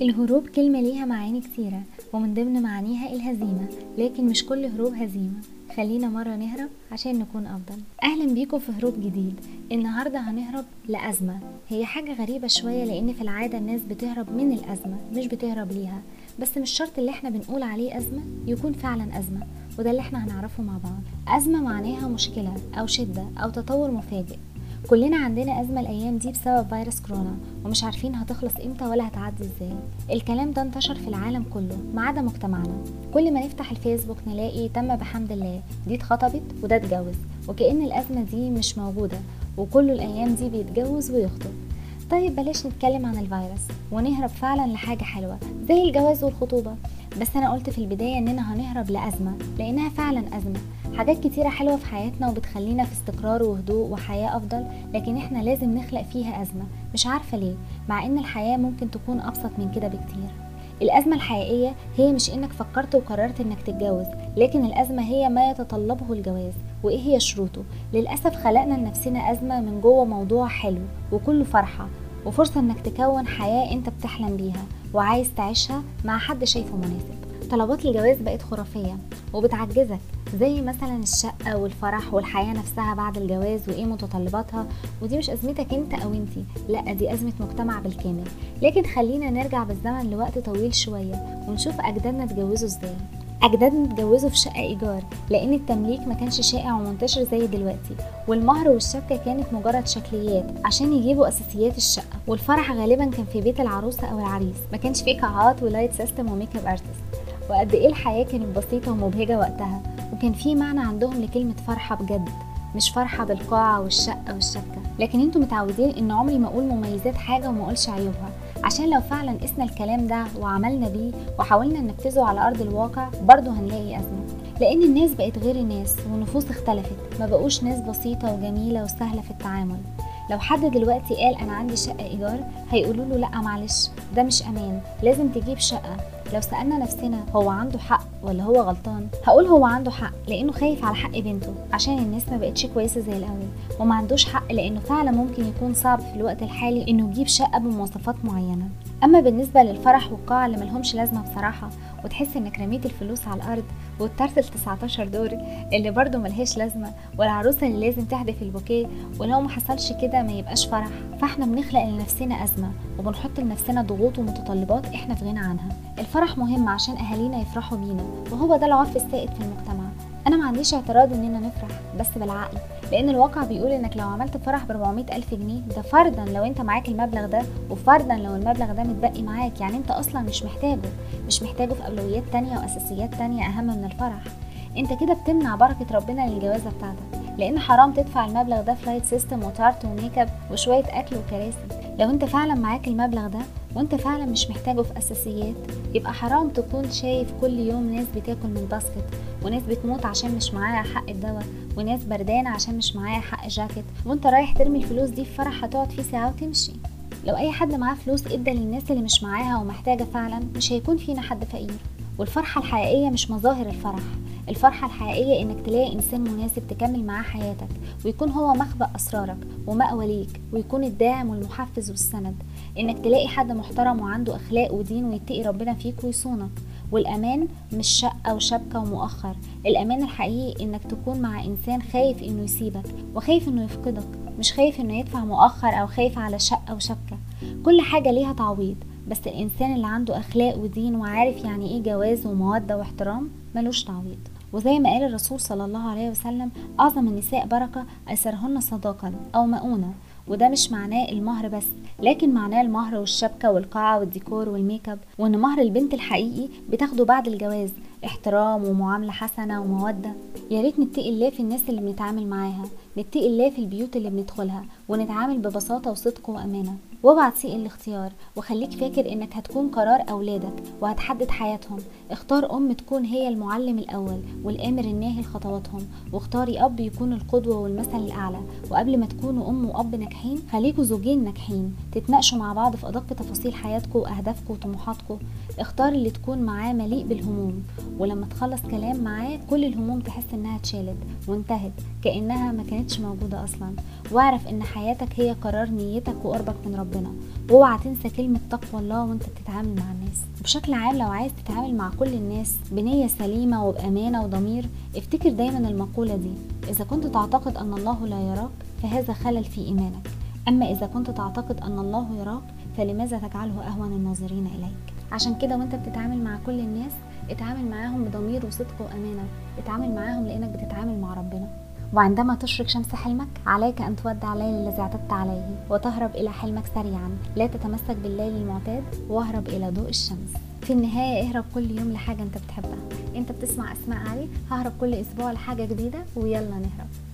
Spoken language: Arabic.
الهروب كلمة ليها معاني كتيرة ومن ضمن معانيها الهزيمة لكن مش كل هروب هزيمة. خلينا مرة نهرب عشان نكون أفضل. أهلا بيكم في هروب جديد. النهاردة هنهرب لأزمة. هي حاجة غريبة شوية لأن في العادة الناس بتهرب من الأزمة مش بتهرب ليها. بس مش شرط اللي إحنا بنقول عليه أزمة يكون فعلا أزمة وده اللي إحنا هنعرفه مع بعض. أزمة معناها مشكلة أو شدة أو تطور مفاجئ. كلنا عندنا أزمة الأيام دي بسبب فيروس كورونا ومش عارفين هتخلص إمتى ولا هتعدي إزاي. الكلام ده انتشر في العالم كله ما عدا مجتمعنا. كل ما نفتح الفيسبوك نلاقي تم بحمد الله دي اتخطبت وده اتجوز. وكأن الأزمة دي مش موجودة وكله الأيام دي بيتجوز ويخطب. طيب بلاش نتكلم عن الفيروس ونهرب فعلا لحاجة حلوة زي الجواز والخطوبة. بس أنا قلت في البداية إننا هنهرب لأزمة لأنها فعلا أزمة. حاجات كتيرة حلوة في حياتنا وبتخلينا في استقرار وهدوء وحياة أفضل لكن إحنا لازم نخلق فيها أزمة. مش عارفة ليه مع إن الحياة ممكن تكون أبسط من كده بكتير. الأزمة الحقيقية هي مش إنك فكرت وقررت إنك تتجوز لكن الأزمة هي ما يتطلبه الجواز. وإيه هي شروطه؟ للأسف خلقنا لنفسنا أزمة من جوه موضوع حلو وكله فرحة. وفرصة إنك تكون حياة أنت بتحلم بيها وعايز تعيشها مع حد شايفه مناسب. طلبات الجواز بقت خرافية وبتعجزك زي مثلا الشقة والفرح والحياة نفسها بعد الجواز وإيه متطلباتها. ودي مش أزمتك أنت أو أنتي لأ دي أزمة مجتمع بالكامل. لكن خلينا نرجع بالزمن لوقت طويل شوية ونشوف أجدادنا اتجوزوا إزاي. أجدادنا اتجوزوا في شقة إيجار لأن التمليك ما كانش شائع ومنتشر زي دلوقتي. والمهر والشبكة كانت مجرد شكليات عشان يجيبوا أساسيات الشقة. والفرح غالبا كان في بيت العروسة أو العريس. ما كانش فيه قاعات و light system و makeup artist وقد إيه الحياة كانت بسيطة ومبهجة وقتها. وكان في معنى عندهم لكلمة فرحة بجد مش فرحة بالقاعة والشقة والشبكة. لكن أنتوا متعودين إن عمري ما أقول مميزات حاجة وما أقولش عيوبها. عشان لو فعلا قسنا الكلام ده وعملنا بيه وحاولنا ننفذه على أرض الواقع برضه هنلاقي أزمة. لأن الناس بقت غير الناس والنفوس اختلفت. ما بقوش ناس بسيطة وجميلة وسهلة في التعامل. لو حد دلوقتي قال أنا عندي شقة إيجار هيقولوا له لأ معلش ده مش أمان لازم تجيب شقة. لو سألنا نفسنا هو عنده حق ولا هو غلطان؟ هقول هو عنده حق لأنه خايف على حق بنته عشان الناس ما بقتش كويسة زي الأول وما عندوش حق لأنه فعلا ممكن يكون صعب في الوقت الحالي إنه يجيب شقة بمواصفات معينة. أما بالنسبة للفرح والقاعة اللي ملهمش لازمة بصراحة وتحس انك رميت الفلوس على الأرض والترس ال 19 دور اللي برضه ملهاش لازمة والعروسة اللي لازم تحدف البوكيه ولو ما حصلش كده ما يبقاش فرح. فإحنا بنخلق لنفسنا أزمة وبنحط لنفسنا ضغوط ومتطلبات إحنا في غنى عنها. الفرح مهم عشان أهالينا يفرحوا بينا وهو ده العرف السائد في المجتمع. أنا ما عنديش اعتراض اننا نفرح بس بالعقل. لأن الواقع بيقول إنك لو عملت فرح ب 400 ألف جنيه ده فرضا لو أنت معاك المبلغ ده وفرضا لو المبلغ ده متبقي معاك. يعني أنت أصلا مش محتاجه مش محتاجه في أولويات تانية وأساسيات تانية أهم من الفرح. أنت كده بتمنع بركة ربنا للجوازة بتاعتك. لأن حرام تدفع المبلغ ده في light system وتورتة و makeup وشوية أكل وكراسي. لو أنت فعلا معاك المبلغ ده وانت فعلا مش محتاجه في أساسيات يبقى حرام تكون شايف كل يوم ناس بتاكل من باسكت وناس بتموت عشان مش معاها حق الدواء وناس بردانة عشان مش معاها حق جاكيت وانت رايح ترمي الفلوس دي في فرح هتقعد فيه ساعة وتمشي. لو أي حد معاه فلوس إدى للناس اللي مش معاها ومحتاجة فعلا مش هيكون فينا حد فقير. والفرحة الحقيقية مش مظاهر الفرح. الفرحة الحقيقية إنك تلاقي إنسان مناسب تكمل معاه حياتك ويكون هو مخبأ أسرارك ومأوى ليك ويكون الداعم والمحفز والسند. إنك تلاقي حد محترم وعنده أخلاق ودين ويتقي ربنا فيك ويصونك. والأمان مش شقة وشبكة ومؤخر. الأمان الحقيقي إنك تكون مع إنسان خايف إنه يسيبك وخايف إنه يفقدك مش خايف إنه يدفع مؤخر أو خايف على شقة وشبكة. كل حاجة ليها تعويض بس الإنسان اللي عنده أخلاق ودين وعارف يعني إيه جواز ومودة واحترام ملوش تعويض. وزي ما قال الرسول صلى الله عليه وسلم أعظم النساء بركة أيسرهن صداقا أو مؤونة. وده مش معناه المهر بس لكن معناه المهر والشبكة والقاعة والديكور والميك أب وإن مهر البنت الحقيقي بتاخده بعد الجواز. احترام ومعاملة حسنة ومودة. يا ريت نتقي الله في الناس اللي بنتعامل معاها نتقي الله في البيوت اللي بندخلها. ونتعامل ببساطة وصدق وأمانة. وابعت سيء الاختيار وخليك فاكر إنك هتكون قرار أولادك وهتحدد حياتهم. اختار أم تكون هي المعلم الأول والآمر الناهي لخطواتهم واختاري أب يكون القدوة والمثل الأعلى. وقبل ما تكونوا أم وأب ناجحين خليكوا زوجين ناجحين. تتناقشوا مع بعض في أدق تفاصيل حياتكم واهدافكم وطموحاتكم اختار اللي تكون معاه مليء بالهموم. ولما تخلص كلام معاه كل الهموم تحس إنها اتشالت وانتهت كأنها ما كانتش موجودة أصلا. واعرف إن حياتك هي قرار نيتك وقربك من ربنا. واوعى تنسى كلمة تقوى الله وانت بتتعامل مع الناس. بشكل عام لو عايز تتعامل مع كل الناس بنية سليمة وبأمانة وضمير افتكر دايما المقولة دي إذا كنت تعتقد أن الله لا يراك فهذا خلل في إيمانك. أما إذا كنت تعتقد أن الله يراك فلماذا تجعله أهون الناظرين إليك؟ عشان كده وانت بتتعامل مع كل الناس اتعامل معاهم بضمير وصدق وأمانة. اتعامل معاهم لأنك بتتعامل مع ربنا. وعندما تشرق شمس حلمك عليك أن تودع الليل الذي اعتدت عليه وتهرب إلى حلمك سريعا. لا تتمسك بالليل المعتاد واهرب إلى ضوء الشمس. في النهاية اهرب كل يوم لحاجة أنت بتحبها. أنت بتسمع أسماء علي؟ ههرب كل أسبوع لحاجة جديدة؟ ويلا نهرب.